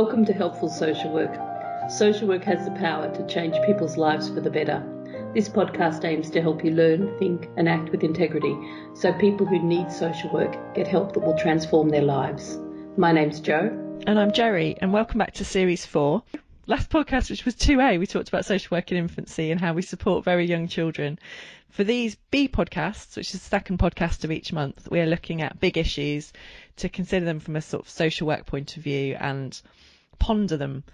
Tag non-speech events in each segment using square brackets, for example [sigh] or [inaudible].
Welcome to Helpful Social Work. Social work has the power to change people's lives for the better. This podcast aims to help you learn, think, and act with integrity so people who need social work get help that will transform their lives. My name's Jo. And I'm Jerry, and welcome back to Series 4. Last podcast, which was 2A, we talked about social work in infancy and how we support very young children. For these B podcasts, which is the second podcast of each month, we are looking at big issues to consider them from a sort of social work point of view and ponder them.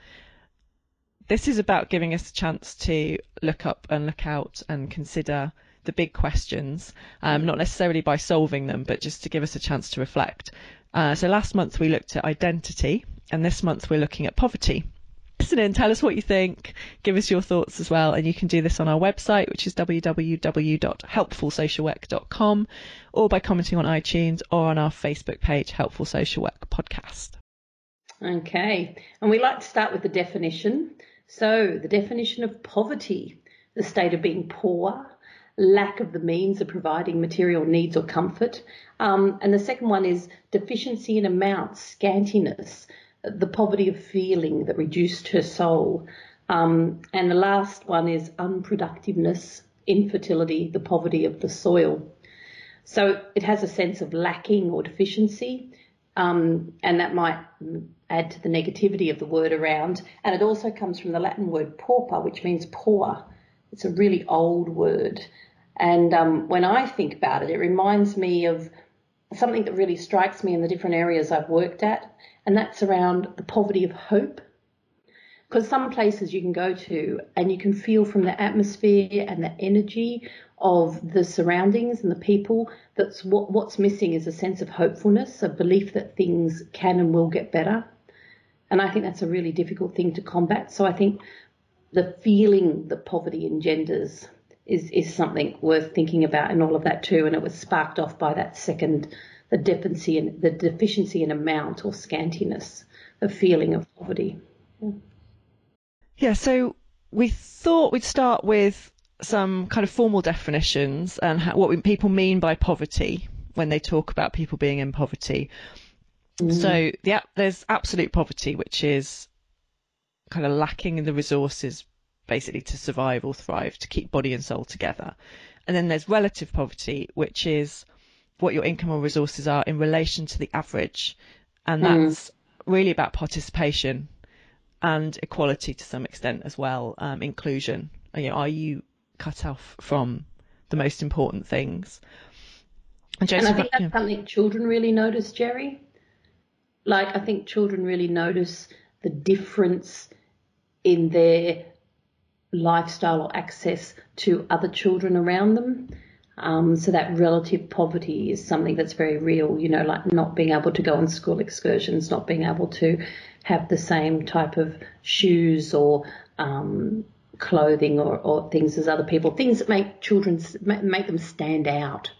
This is about giving us a chance to look up and look out and consider the big questions, um, not necessarily by solving them, but just to give us a chance to reflect. Uh, so last month we looked at identity, and this month we're looking at poverty. Listen in, tell us what you think, give us your thoughts as well, and you can do this on our website, which is www.helpfulsocialwork.com, or by commenting on iTunes or on our Facebook page, Helpful Social Work Podcast. Okay, and we like to start with the definition. So, the definition of poverty, the state of being poor, lack of the means of providing material needs or comfort. Um, and the second one is deficiency in amount, scantiness, the poverty of feeling that reduced her soul. Um, and the last one is unproductiveness, infertility, the poverty of the soil. So it has a sense of lacking or deficiency, um, and that might add to the negativity of the word around. And it also comes from the Latin word pauper, which means poor. It's a really old word. And um, when I think about it, it reminds me of something that really strikes me in the different areas I've worked at, and that's around the poverty of hope. Because some places you can go to and you can feel from the atmosphere and the energy of the surroundings and the people that's what, what's missing is a sense of hopefulness, a belief that things can and will get better. And I think that's a really difficult thing to combat. So I think the feeling that poverty engenders is, is something worth thinking about and all of that too. And it was sparked off by that second, the deficiency in, the deficiency in amount or scantiness, the feeling of poverty. Yeah. yeah, so we thought we'd start with some kind of formal definitions and how, what people mean by poverty when they talk about people being in poverty. Mm. So yeah, there's absolute poverty, which is kind of lacking in the resources basically to survive or thrive, to keep body and soul together. And then there's relative poverty, which is what your income or resources are in relation to the average. And hmm. that's mm. really about participation and equality to some extent as well, um, inclusion. You know, are you cut off from the most important things? And, Joseph, and I think that's something children really notice, Jerry. Like, I think children really notice the difference in their lifestyle or access to other children around them. Um, so that relative poverty is something that's very real, you know, like not being able to go on school excursions, not being able to have the same type of shoes or um, clothing or, or, things as other people, things that make children make them stand out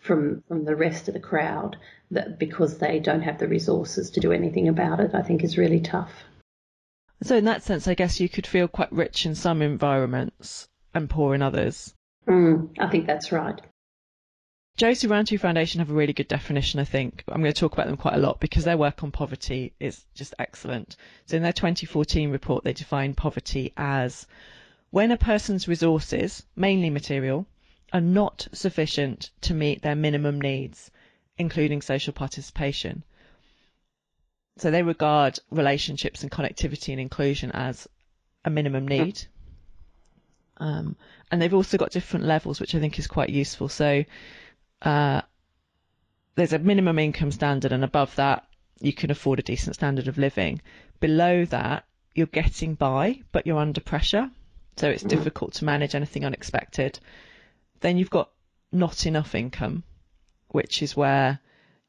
from from the rest of the crowd that because they don't have the resources to do anything about it, I think is really tough. So in that sense, I guess you could feel quite rich in some environments and poor in others. Mm, I think that's right. Joseph Rowntree Foundation have a really good definition, I think. I'm going to talk about them quite a lot because their work on poverty is just excellent. So in their 2014 report, they define poverty as when a person's resources, mainly material, are not sufficient to meet their minimum needs, including social participation. So they regard relationships and connectivity and inclusion as a minimum need. Um, and they've also got different levels, which I think is quite useful. So uh, there's a minimum income standard, and above that, you can afford a decent standard of living. Below that, you're getting by, but you're under pressure. So it's difficult to manage anything unexpected. Then you've got not enough income, which is where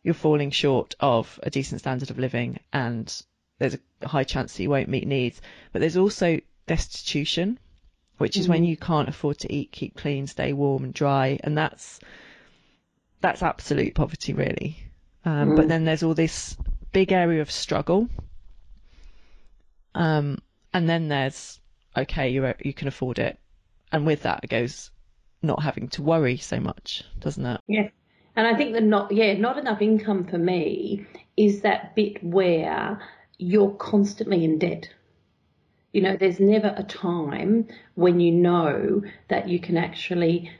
you're falling short of a decent standard of living and there's a high chance that you won't meet needs. But there's also destitution, which is mm-hmm. when you can't afford to eat, keep clean, stay warm and dry, and that's that's absolute poverty, really. Um, mm-hmm. But then there's all this big area of struggle, um, and then there's okay, you you can afford it, and with that it goes not having to worry so much, doesn't it? Yeah, and I think that not, yeah, not enough income for me is that bit where you're constantly in debt. You know, there's never a time when you know that you can actually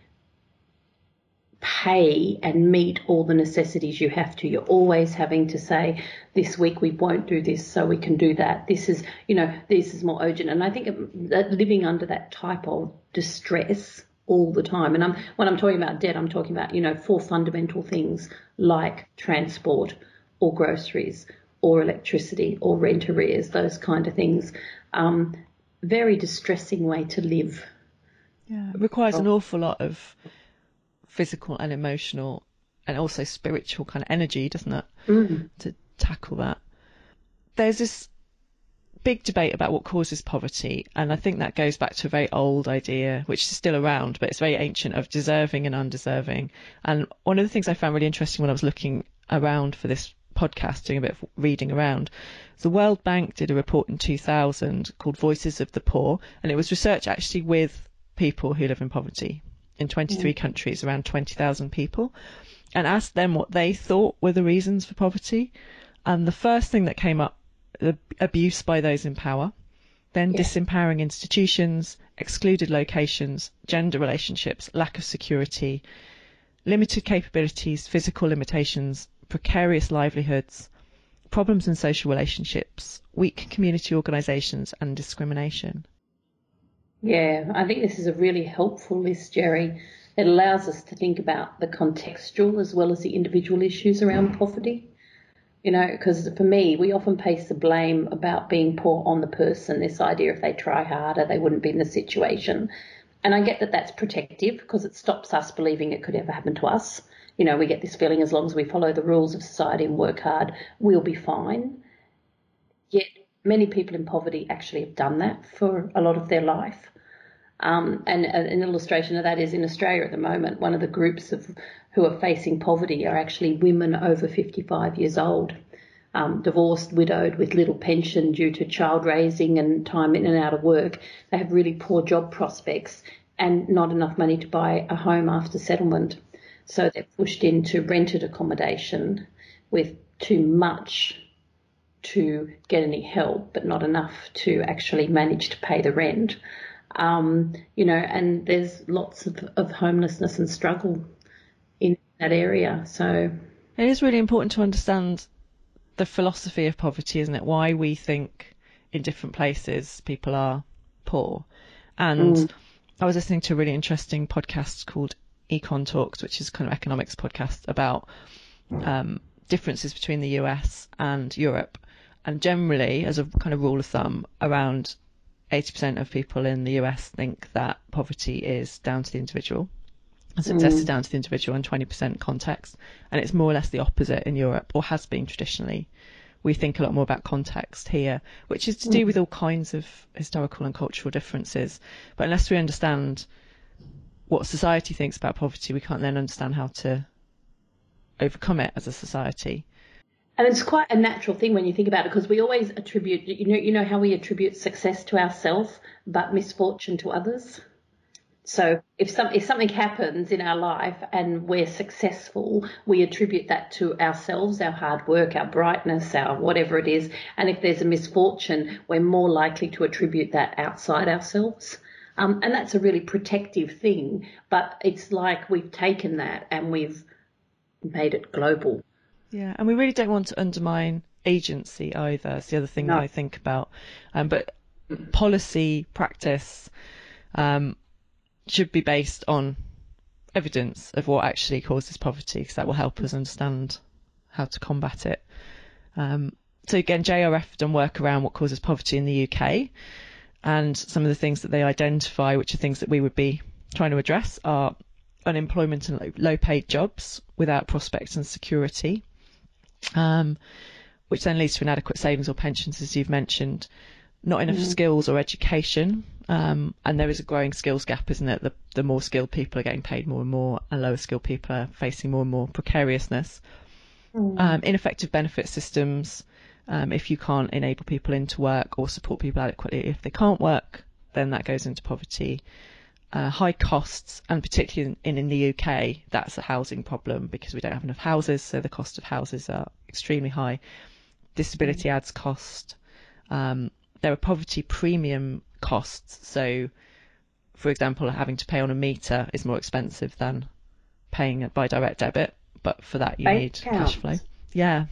pay and meet all the necessities you have to. You're always having to say, this week we won't do this, so we can do that. This is, you know, this is more urgent. And I think that living under that type of distress all the time, and I'm, when I'm talking about debt, I'm talking about, you know, four fundamental things like transport or groceries or electricity or rent arrears, those kind of things. Um, very distressing way to live. Yeah, it requires an awful lot of physical and emotional and also spiritual kind of energy, doesn't it? Mm. To tackle that. There's this big debate about what causes poverty, and I think that goes back to a very old idea, which is still around, but it's very ancient, of deserving and undeserving. And one of the things I found really interesting when I was looking around for this podcast, doing a bit of reading around, the World Bank did a report in 2000 called Voices of the Poor, and it was research actually with people who live in poverty in 23 mm. countries, around 20,000 people, and asked them what they thought were the reasons for poverty. And the first thing that came up, abuse by those in power, then yeah. disempowering institutions, excluded locations, gender relationships, lack of security, limited capabilities, physical limitations, precarious livelihoods, problems in social relationships, weak community organisations, and discrimination. Yeah, I think this is a really helpful list, Jerry. It allows us to think about the contextual as well as the individual issues around poverty. You know, because for me, we often place the blame about being poor on the person. This idea if they try harder, they wouldn't be in the situation. And I get that that's protective because it stops us believing it could ever happen to us. You know, we get this feeling as long as we follow the rules of society and work hard, we'll be fine. Yet many people in poverty actually have done that for a lot of their life. Um, and an illustration of that is in Australia at the moment, one of the groups of who are facing poverty are actually women over 55 years old, um, divorced, widowed, with little pension due to child raising and time in and out of work. They have really poor job prospects and not enough money to buy a home after settlement. So they're pushed into rented accommodation with too much to get any help, but not enough to actually manage to pay the rent. Um, you know, and there's lots of, of homelessness and struggle in that area. So it is really important to understand the philosophy of poverty, isn't it? Why we think in different places people are poor. And mm. I was listening to a really interesting podcast called Econ Talks, which is kind of economics podcast about um, differences between the US and Europe. And generally, as a kind of rule of thumb, around 80% of people in the US think that poverty is down to the individual. Success mm. is down to the individual and 20% context. And it's more or less the opposite in Europe, or has been traditionally. We think a lot more about context here, which is to do mm. with all kinds of historical and cultural differences. But unless we understand what society thinks about poverty, we can't then understand how to overcome it as a society. And it's quite a natural thing when you think about it because we always attribute, you know, you know how we attribute success to ourselves, but misfortune to others. So if some if something happens in our life and we're successful, we attribute that to ourselves, our hard work, our brightness, our whatever it is. And if there's a misfortune, we're more likely to attribute that outside ourselves. Um, and that's a really protective thing. But it's like we've taken that and we've made it global. Yeah, and we really don't want to undermine agency either. It's the other thing no. that I think about. Um, but policy practice um, should be based on evidence of what actually causes poverty, because that will help us understand how to combat it. Um, so again, JRF have done work around what causes poverty in the UK, and some of the things that they identify, which are things that we would be trying to address, are unemployment and low-paid jobs without prospects and security, um, which then leads to inadequate savings or pensions, as you've mentioned, not enough mm. skills or education, um, and there is a growing skills gap, isn't it? The, the more skilled people are getting paid more and more, and lower skilled people are facing more and more precariousness. Mm. Um, ineffective benefit systems. Um, if you can't enable people into work or support people adequately if they can't work, then that goes into poverty uh, high costs, and particularly in, in, the UK, that's a housing problem because we don't have enough houses, so the cost of houses are extremely high. disability adds cost. Um, there are poverty premium costs. So, for example, having to pay on a meter is more expensive than paying it by direct debit. But for that, you Bank need accounts. cash flow. Yeah,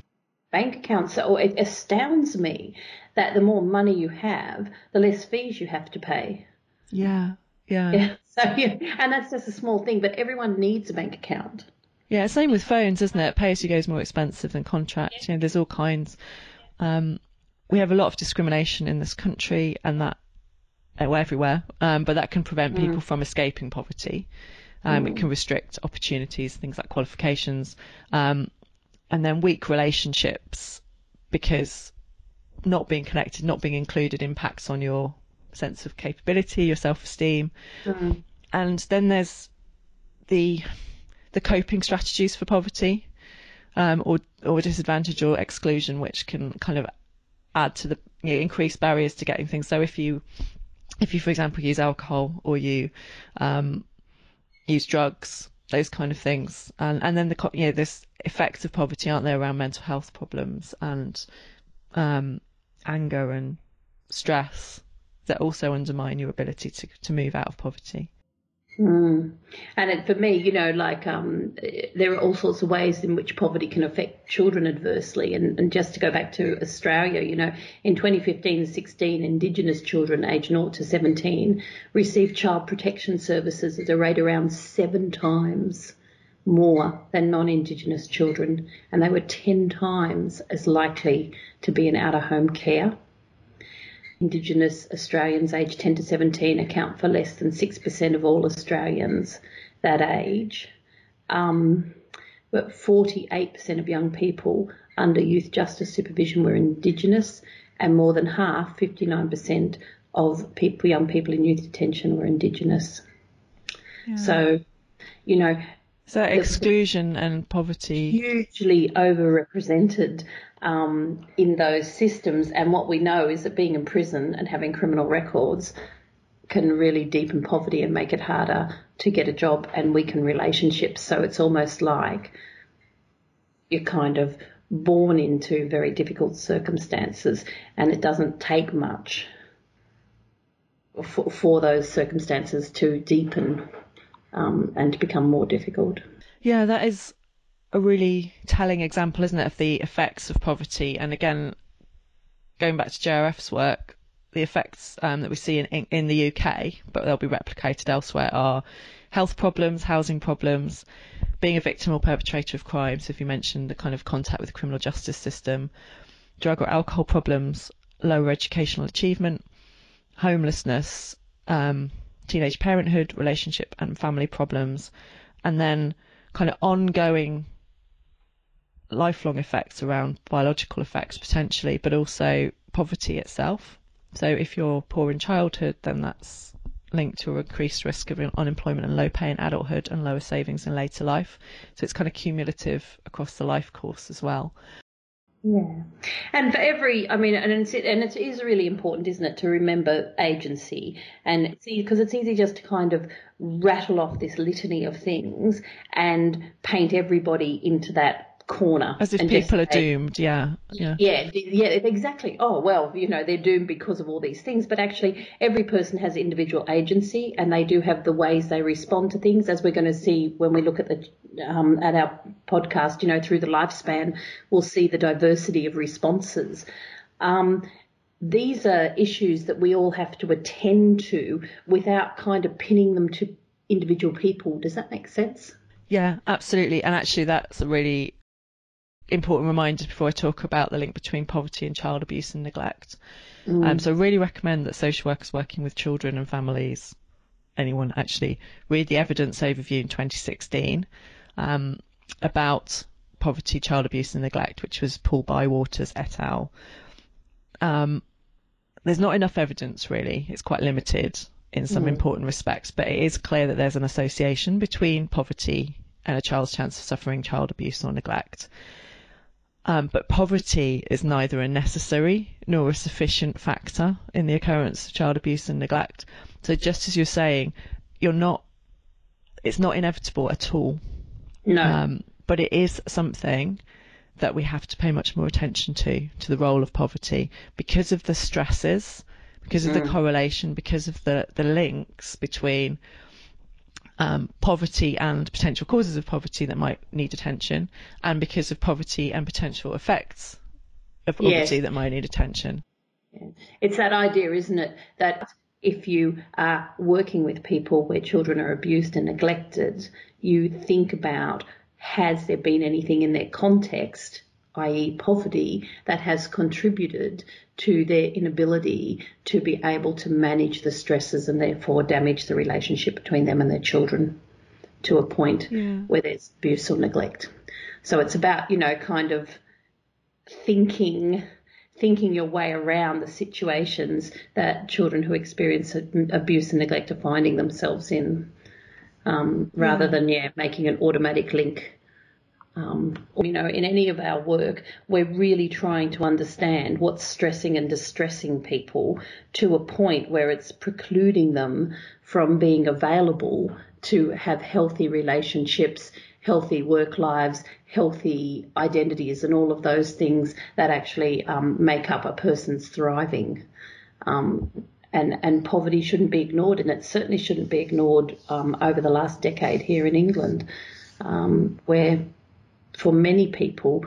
bank accounts. So it astounds me that the more money you have, the less fees you have to pay. yeah, yeah. Yeah. [laughs] So yeah, and that's just a small thing, but everyone needs a bank account. Yeah, same with phones, isn't it? Pay as you go is more expensive than contract. You know, there's all kinds. Um, we have a lot of discrimination in this country, and that uh, well, everywhere. Um, but that can prevent people from escaping poverty. Um, It can restrict opportunities, things like qualifications, um, and then weak relationships because not being connected, not being included impacts on your sense of capability, your self-esteem. And then there's the the coping strategies for poverty, um, or or disadvantage or exclusion, which can kind of add to the you know, increase barriers to getting things. So if you if you, for example, use alcohol or you um, use drugs, those kind of things, and and then the you know there's effects of poverty, aren't there, around mental health problems and um, anger and stress that also undermine your ability to to move out of poverty. Mm. And it, for me, you know, like um, there are all sorts of ways in which poverty can affect children adversely. And, and just to go back to Australia, you know, in 2015-16, Indigenous children aged 0 to 17 received child protection services at a rate around seven times more than non-Indigenous children, and they were 10 times as likely to be in out-of-home care. Indigenous Australians aged 10 to 17 account for less than 6% of all Australians that age. Um, but 48% of young people under youth justice supervision were Indigenous, and more than half, 59%, of people, young people in youth detention were Indigenous. So, you know, So exclusion and poverty. hugely overrepresented um, in those systems. And what we know is that being in prison and having criminal records can really deepen poverty and make it harder to get a job and weaken relationships. So it's almost like you're kind of born into very difficult circumstances, and it doesn't take much for, for those circumstances to deepen um, and to become more difficult. Yeah, that is a really telling example, isn't it, of the effects of poverty? And again, going back to JRF's work, the effects um, that we see in, in, in the UK, but they'll be replicated elsewhere, are health problems, housing problems, being a victim or perpetrator of crimes, if you mentioned the kind of contact with the criminal justice system, drug or alcohol problems, lower educational achievement, homelessness, um, teenage parenthood, relationship and family problems, and then kind of ongoing lifelong effects around biological effects potentially, but also poverty itself. So if you're poor in childhood, then that's linked to increased risk of unemployment and low pay in adulthood and lower savings in later life. So it's kind of cumulative across the life course as well. Yeah, and for every, I mean, and it's and it is really important, isn't it, to remember agency, and it's because it's easy just to kind of rattle off this litany of things and paint everybody into that corner As if people are doomed, yeah, yeah. Yeah, yeah, exactly. Oh, well, you know, they're doomed because of all these things, but actually every person has individual agency and they do have the ways they respond to things as we're going to see when we look at the um, at our podcast, you know, through the lifespan, we'll see the diversity of responses. Um, these are issues that we all have to attend to without kind of pinning them to individual people. Does that make sense? Yeah, absolutely. And actually, that's a really important reminders before I talk about the link between poverty and child abuse and neglect. Um, so I really recommend that social workers working with children and families, anyone actually, read the evidence overview in 2016 um, about poverty, child abuse and neglect, which was Paul Bywaters et al. Um, there's not enough evidence really. It's quite limited in some important respects, but it is clear that there's an association between poverty and a child's chance of suffering child abuse or neglect. Um, but poverty is neither a necessary nor a sufficient factor in the occurrence of child abuse and neglect. So just as you're saying, you're not, it's not inevitable at all. No. Um, but it is something that we have to pay much more attention to, to the role of poverty because of the stresses, because of mm. the correlation, because of the, the links between um, poverty and potential causes of poverty that might need attention, and because of poverty and potential effects of poverty yes. that might need attention. It's that idea, isn't it, that if you are working with people where children are abused and neglected, you think about has there been anything in their context, i.e., poverty, that has contributed to their inability to be able to manage the stresses and therefore damage the relationship between them and their children to a point yeah. where there's abuse or neglect. So it's about, you know, kind of thinking thinking your way around the situations that children who experience abuse and neglect are finding themselves in, um, rather yeah. than yeah making an automatic link. Um, you know, in any of our work, we're really trying to understand what's stressing and distressing people to a point where it's precluding them from being available to have healthy relationships, healthy work lives, healthy identities, and all of those things that actually um, make up a person's thriving. Um, and, and poverty shouldn't be ignored, and it certainly shouldn't be ignored um, over the last decade here in England, um, where for many people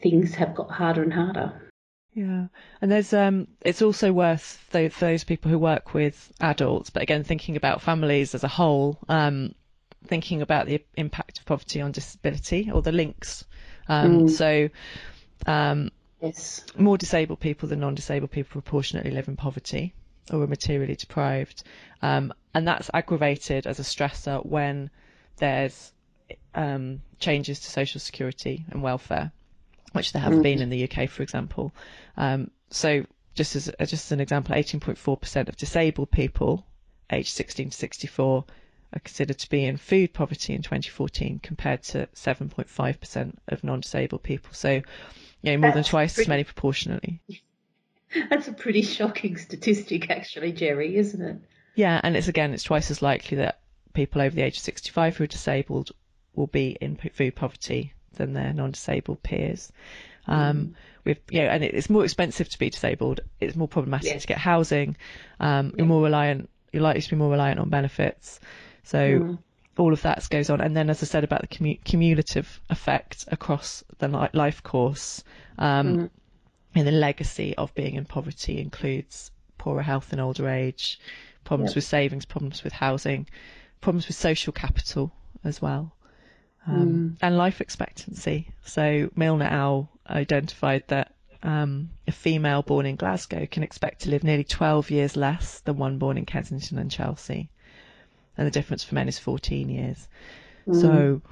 things have got harder and harder. Yeah, and there's um, it's also worth those, those people who work with adults, but again, thinking about families as a whole, um, thinking about the impact of poverty on disability or the links. Um, mm. So, um, yes. more disabled people than non-disabled people proportionately live in poverty or are materially deprived, um, and that's aggravated as a stressor when there's um, changes to social security and welfare, which there have mm. been in the UK, for example. Um, so, just as just as an example, 18.4% of disabled people aged 16 to 64 are considered to be in food poverty in 2014 compared to 7.5% of non-disabled people. So, you know, more That's than twice pretty, as many proportionally. [laughs] That's a pretty shocking statistic, actually, Jerry, isn't it? Yeah, and it's again, it's twice as likely that people over the age of 65 who are disabled will be in food poverty than their non-disabled peers. Um, mm. With you know, and it's more expensive to be disabled. It's more problematic to get housing. Um, yeah. You're more reliant. You're likely to be more reliant on benefits. So mm. all of that goes on. And then, as I said about the cumulative effect across the life course, um, mm. and the legacy of being in poverty includes poorer health in older age, problems yep. with savings, problems with housing, problems with social capital as well. Um, mm. and life expectancy. So Milner et identified that um, a female born in Glasgow can expect to live nearly 12 years less than one born in Kensington and Chelsea and the difference for men is 14 years. Mm. So,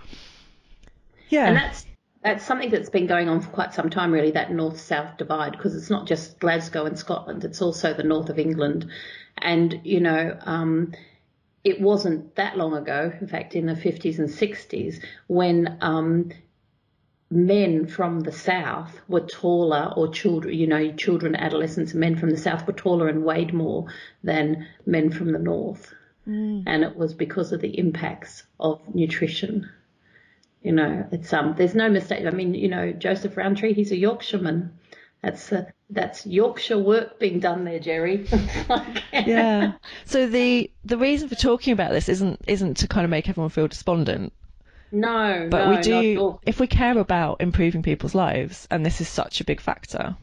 yeah. And that's that's something that's been going on for quite some time, really, that north-south divide, because it's not just Glasgow and Scotland, it's also the north of England. And, you know, um, it wasn't that long ago, in fact, in the 50s and 60s, when um, men from the south were taller, or children, you know, children, adolescents men from the south were taller and weighed more than men from the north. Mm. And it was because of the impacts of nutrition. You know, it's um, there's no mistake. I mean, you know, Joseph Rowntree, he's a Yorkshireman. That's uh, that's Yorkshire work being done there, Jerry. [laughs] yeah. So the the reason for talking about this isn't isn't to kind of make everyone feel despondent. No, but no, we do. If we care about improving people's lives, and this is such a big factor,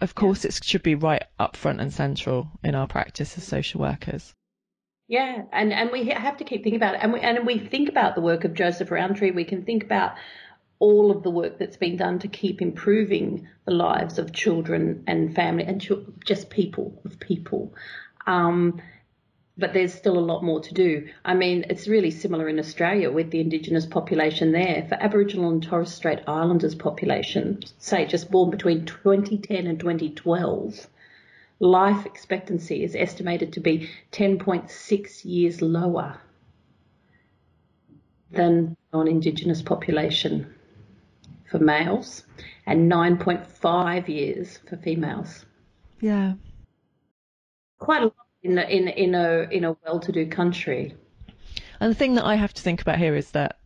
of course yeah. it should be right up front and central in our practice as social workers. Yeah, and, and we have to keep thinking about it. And we, and we think about the work of Joseph Rowntree. We can think about all of the work that's been done to keep improving the lives of children and family and just people, of people. Um, but there's still a lot more to do. I mean, it's really similar in Australia with the Indigenous population there. For Aboriginal and Torres Strait Islanders population, say just born between 2010 and 2012, life expectancy is estimated to be 10.6 years lower than non-Indigenous population for males and 9.5 years for females. Yeah. Quite a lot in a, in, in a, in a well-to-do country. And the thing that I have to think about here is that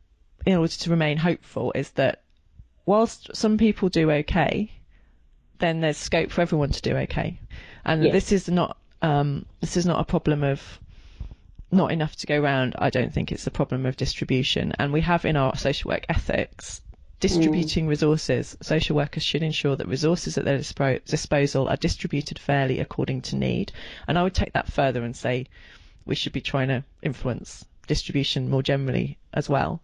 in order to remain hopeful is that whilst some people do okay, then there's scope for everyone to do okay. And Yes. this is not um, this is not a problem of not enough to go round. I don't think it's a problem of distribution. And we have in our social work ethics distributing resources. Social workers should ensure that resources at their dispo- disposal are distributed fairly according to need. And I would take that further and say we should be trying to influence distribution more generally as well.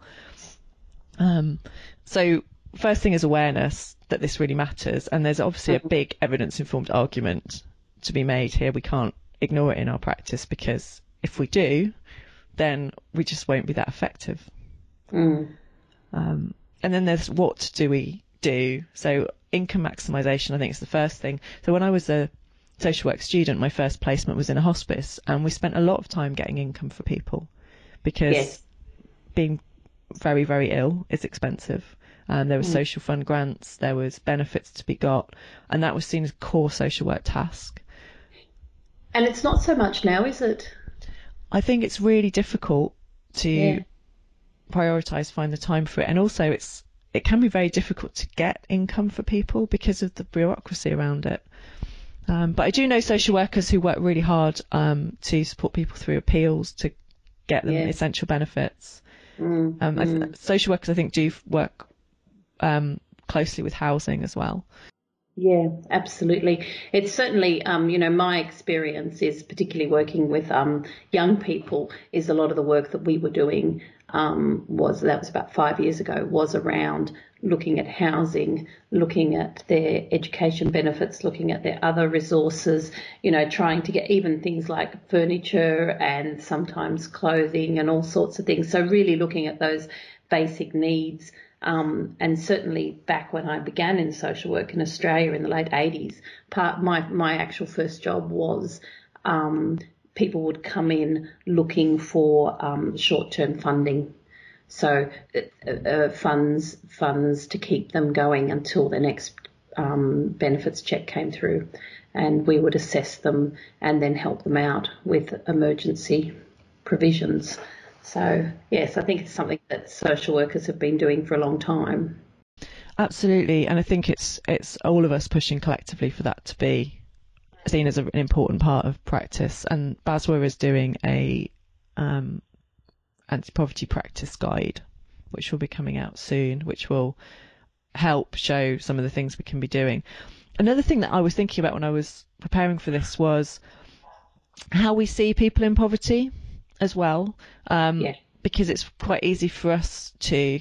Um, so first thing is awareness that this really matters, and there's obviously a big evidence-informed argument to be made here. We can't ignore it in our practice because if we do, then we just won't be that effective. Mm. Um, and then there's what do we do? So income maximisation, I think, is the first thing. So when I was a social work student, my first placement was in a hospice, and we spent a lot of time getting income for people because Yes. being very, very ill is expensive. Um, there were social fund grants, there was benefits to be got, and that was seen as a core social work task. And it's not so much now, is it? I think it's really difficult to Yeah. Prioritize, find the time for it, and also it's it can be very difficult to get income for people because of the bureaucracy around it. Um, but I do know social workers who work really hard um, to support people through appeals to get them Yeah. essential benefits. Mm. Um, th- social workers, I think, do work um, closely with housing as well. Yeah, absolutely. It's certainly, um, you know, my experience is particularly working with um, young people. Is a lot of the work that we were doing um, was that was about five years ago was around looking at housing, looking at their education benefits, looking at their other resources. You know, trying to get even things like furniture and sometimes clothing and all sorts of things. So really looking at those basic needs. Um, and certainly back when I began in social work in Australia in the late 80s, part my my actual first job was um, people would come in looking for um, short-term funding, so uh, uh, funds funds to keep them going until their next um, benefits check came through, and we would assess them and then help them out with emergency provisions. So yes, I think it's something that social workers have been doing for a long time. Absolutely, and I think it's it's all of us pushing collectively for that to be seen as an important part of practice. And BASW is doing a um, anti-poverty practice guide, which will be coming out soon, which will help show some of the things we can be doing. Another thing that I was thinking about when I was preparing for this was how we see people in poverty as well, um, Yeah. because it's quite easy for us to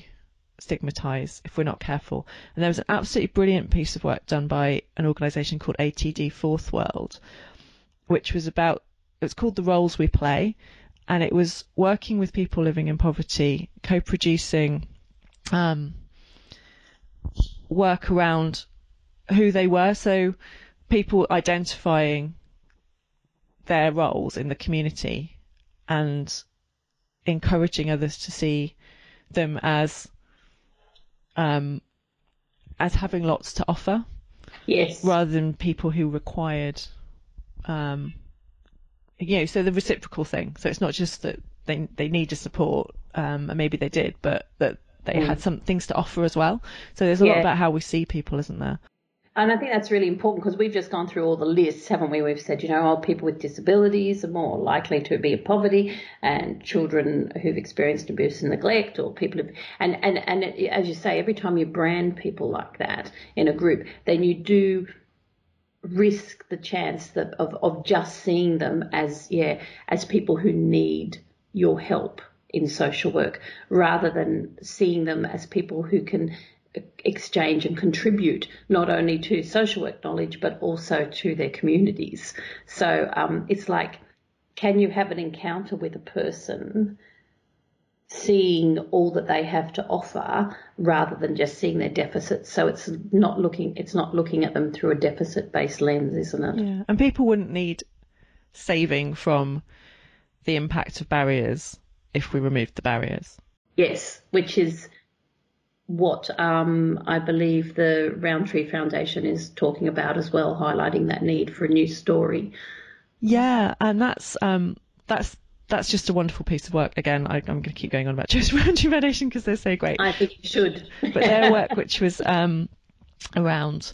stigmatise if we're not careful. And there was an absolutely brilliant piece of work done by an organisation called ATD Fourth World, which was about it was called The Roles We Play, and it was working with people living in poverty, co-producing um, work around who they were. So people identifying their roles in the community and encouraging others to see them as um, as having lots to offer Yes. rather than people who required um, you know so the reciprocal thing. So it's not just that they they needed support um, and maybe they did but that they had some things to offer as well. So there's a lot about how we see people isn't there And I think that's really important because we've just gone through all the lists, haven't we? We've said, you know, oh, people with disabilities are more likely to be in poverty, and children who've experienced abuse and neglect, or people who, and and and as you say, every time you brand people like that in a group, then you do risk the chance that of of just seeing them as yeah as people who need your help in social work rather than seeing them as people who can exchange and contribute not only to social work knowledge but also to their communities. So um, it's like, can you have an encounter with a person, seeing all that they have to offer rather than just seeing their deficits? So it's not looking, it's not looking at them through a deficit-based lens, isn't it? yeah and people wouldn't need saving from the impact of barriers if we removed the barriers Yes, which is what um, I believe the Rowntree Foundation is talking about as well, highlighting that need for a new story. Yeah, and that's um, that's that's just a wonderful piece of work. Again, I, am going to keep going on about [laughs] Joseph Rowntree Foundation because they're so great. I think you should. [laughs] but their work, which was um, around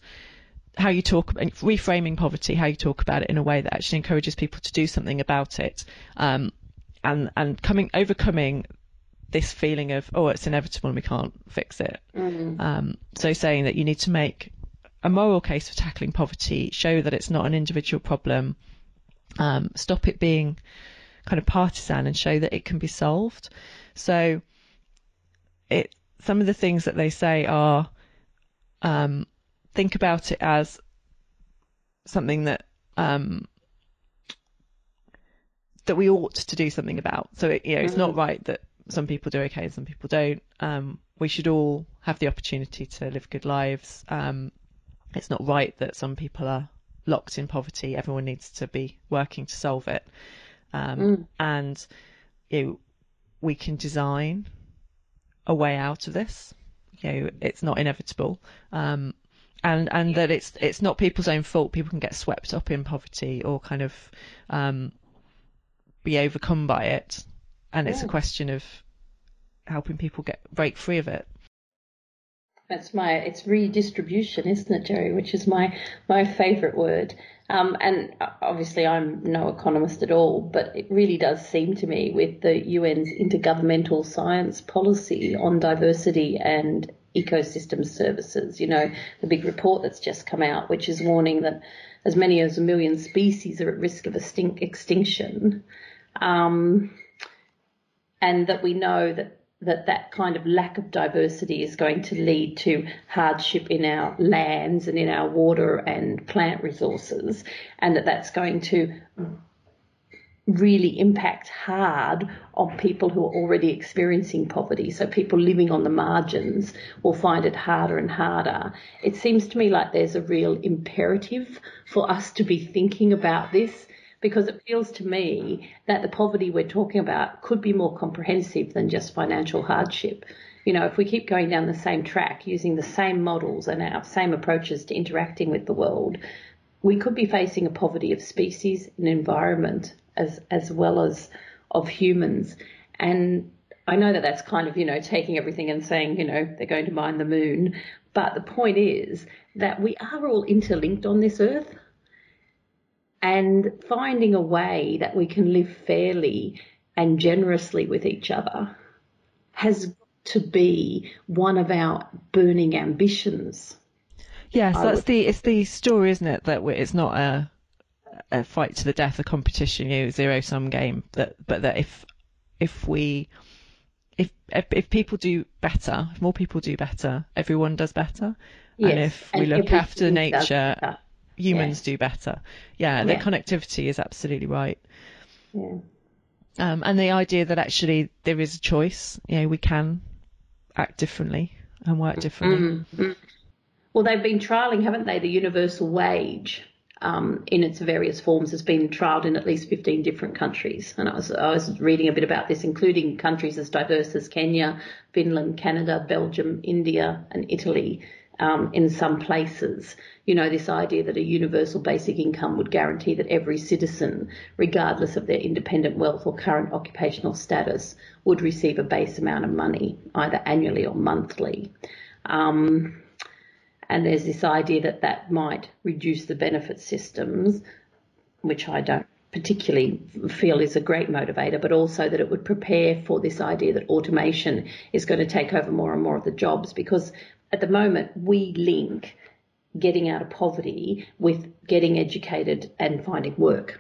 how you talk, reframing poverty, how you talk about it in a way that actually encourages people to do something about it, um, and and coming overcoming this feeling of oh it's inevitable and we can't fix it. Mm. Um, so saying that you need to make a moral case for tackling poverty, show that it's not an individual problem, um, stop it being kind of partisan, and show that it can be solved. So it some of the things that they say are um, think about it as something that um, that we ought to do something about. So it, you know, it's not right that some people do okay and some people don't. Um, we should all have the opportunity to live good lives. Um, it's not right that some people are locked in poverty. Everyone needs to be working to solve it. Um, mm. And you know, we can design a way out of this. You know, it's not inevitable. Um, and and that it's it's not people's own fault. People can get swept up in poverty or kind of um, be overcome by it, and it's a question of helping people get break free of it. That's my it's redistribution, isn't it, Jerry? Which is my my favourite word. Um, and obviously, I'm no economist at all, but it really does seem to me with the UN's intergovernmental science policy on diversity and ecosystem services. You know, the big report that's just come out, which is warning that as many as a million species are at risk of extinction, um, and that we know that that that kind of lack of diversity is going to lead to hardship in our lands and in our water and plant resources, and that that's going to really impact hard on people who are already experiencing poverty. So people living on the margins will find it harder and harder. It seems to me like there's a real imperative for us to be thinking about this because it feels to me that the poverty we're talking about could be more comprehensive than just financial hardship. You know, if we keep going down the same track using the same models and our same approaches to interacting with the world, we could be facing a poverty of species and environment as as well as of humans. And I know that that's kind of you know taking everything and saying you know they're going to mine the moon, but the point is that we are all interlinked on this earth. And finding a way that we can live fairly and generously with each other has to be one of our burning ambitions. Yes, that's would... the it's the story, isn't it? That it's not a a fight to the death, a competition, you know, zero sum game. That but that if if we if, if if people do better, if more people do better, everyone does better. Yes. And if we and look after nature, humans do better. Yeah, yeah, the connectivity is absolutely right. Yeah. Um, and the idea that actually there is a choice, you know, we can act differently and work differently. Mm-hmm. Well, they've been trialling, haven't they, the universal wage um, in its various forms has been trialled in at least 15 different countries. And I was, I was reading a bit about this, including countries as diverse as Kenya, Finland, Canada, Belgium, India, and Italy. Um, in some places, you know, this idea that a universal basic income would guarantee that every citizen, regardless of their independent wealth or current occupational status, would receive a base amount of money, either annually or monthly. Um, and there's this idea that that might reduce the benefit systems, which I don't particularly feel is a great motivator, but also that it would prepare for this idea that automation is going to take over more and more of the jobs because at the moment we link getting out of poverty with getting educated and finding work.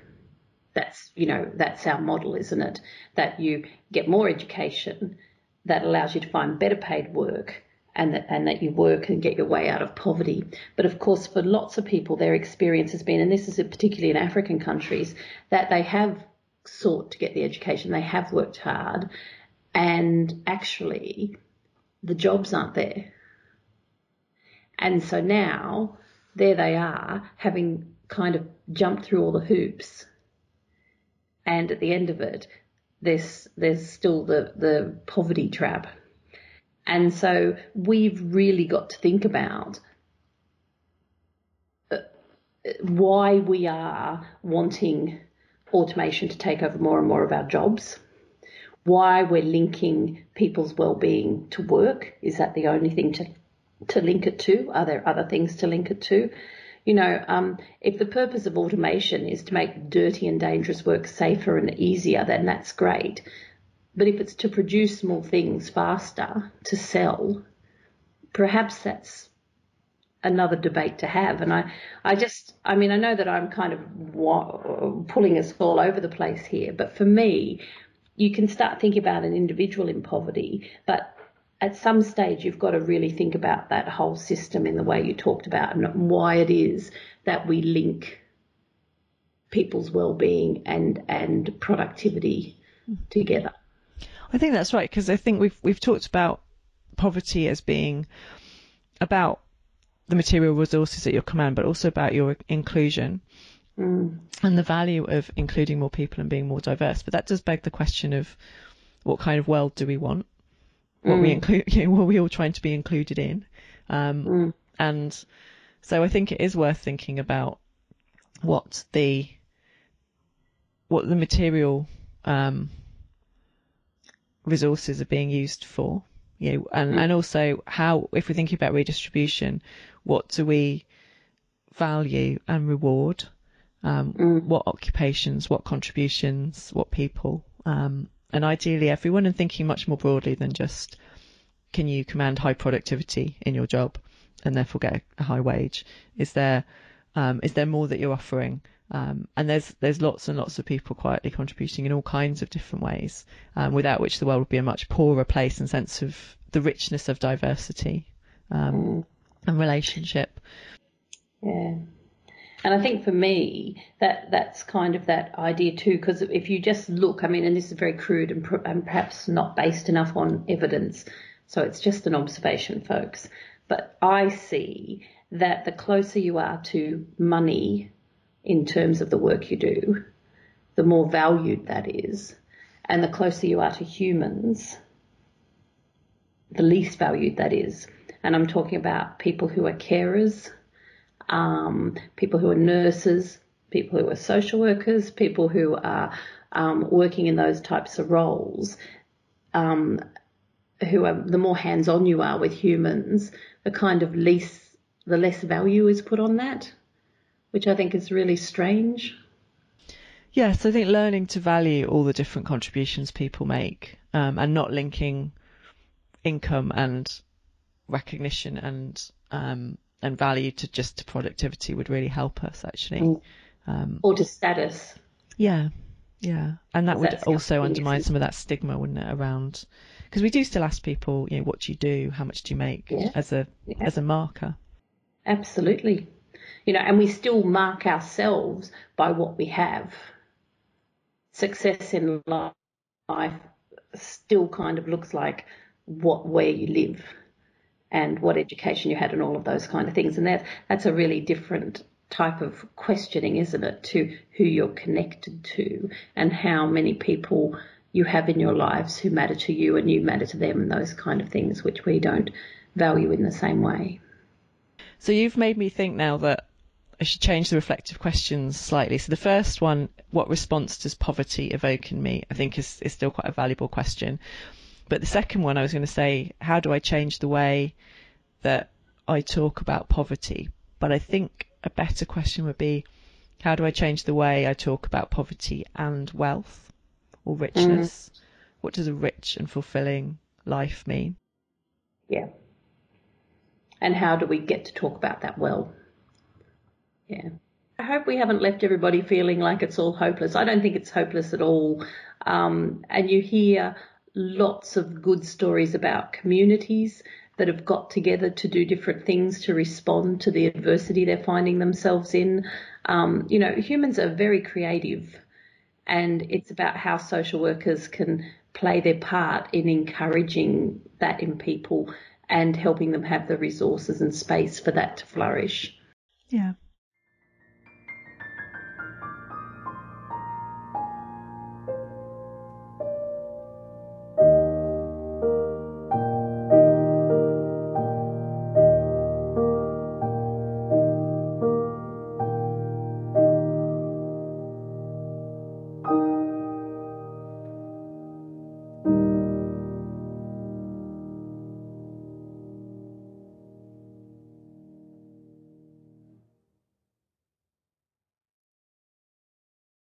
That's, you know, that's our model, isn't it? That you get more education that allows you to find better paid work and that, and that you work and get your way out of poverty. But of course, for lots of people, their experience has been, and this is particularly in African countries, that they have sought to get the education, they have worked hard, and actually the jobs aren't there. And so now there they are, having kind of jumped through all the hoops, and at the end of it, there's there's still the the poverty trap and so we've really got to think about uh, why we are wanting automation to take over more and more of our jobs. Why we're linking people's well-being to work is that the only thing to to link it to? Are there other things to link it to? You know, um, if the purpose of automation is to make dirty and dangerous work safer and easier, then that's great. But if it's to produce more things faster to sell, perhaps that's another debate to have. And I, I just, I mean, I know that I'm kind of pulling us all over the place here, but for me, you can start thinking about an individual in poverty, but at some stage you've got to really think about that whole system in the way you talked about and why it is that we link people's well-being and and productivity together. I think that's right because I think we've we've talked about poverty as being about the material resources at your command, but also about your inclusion. Mm. And the value of including more people and being more diverse. But that does beg the question of what kind of world do we want? What mm. we include, [laughs] you know, what we all trying to be included in? Um, mm. And so I think it is worth thinking about what the what the material um, resources are being used for, you know, and, mm. and also how, if we're thinking about redistribution, what do we value and reward? Um, mm. What occupations, what contributions, what people, um, and ideally everyone, and thinking much more broadly than just can you command high productivity in your job and therefore get a high wage? Is there um, is there more that you're offering? Um, and there's there's lots and lots of people quietly contributing in all kinds of different ways, um, without which the world would be a much poorer place in sense of the richness of diversity. Um, mm and relationship. Yeah. And I think for me, that that's kind of that idea too, because if you just look, I mean, and this is very crude and, and perhaps not based enough on evidence, so it's just an observation, folks. But I see that the closer you are to money in terms of the work you do, the more valued that is. And the closer you are to humans, the least valued that is and I'm talking about people who are carers, um, people who are nurses, people who are social workers, people who are um, working in those types of roles. Um, who are the more hands-on you are with humans, the kind of least the less value is put on that, which I think is really strange. Yes, I think learning to value all the different contributions people make um, and not linking income and recognition and um, and value to just to productivity would really help us actually. Mm. Um, or to status. Yeah, yeah, and that would also undermine some of that stigma, wouldn't it, around? Because we do still ask people, you know, what do you do, how much do you make, yeah. as a yeah. as a marker. Absolutely, you know, and we still mark ourselves by what we have. Success in life still kind of looks like what where you live and what education you had and all of those kind of things. And that that's a really different type of questioning, isn't it, to who you're connected to and how many people you have in your lives who matter to you and you matter to them and those kind of things which we don't value in the same way. So you've made me think now that I should change the reflective questions slightly. So the first one, what response does poverty evoke in me? I think is, is still quite a valuable question. But the second one, I was going to say, how do I change the way that I talk about poverty? But I think a better question would be, how do I change the way I talk about poverty and wealth or richness? Mm. What does a rich and fulfilling life mean? Yeah. And how do we get to talk about that well? Yeah. I hope we haven't left everybody feeling like it's all hopeless. I don't think it's hopeless at all. Um, and you hear lots of good stories about communities that have got together to do different things to respond to the adversity they're finding themselves in. Um, you know, humans are very creative, and it's about how social workers can play their part in encouraging that in people and helping them have the resources and space for that to flourish. Yeah.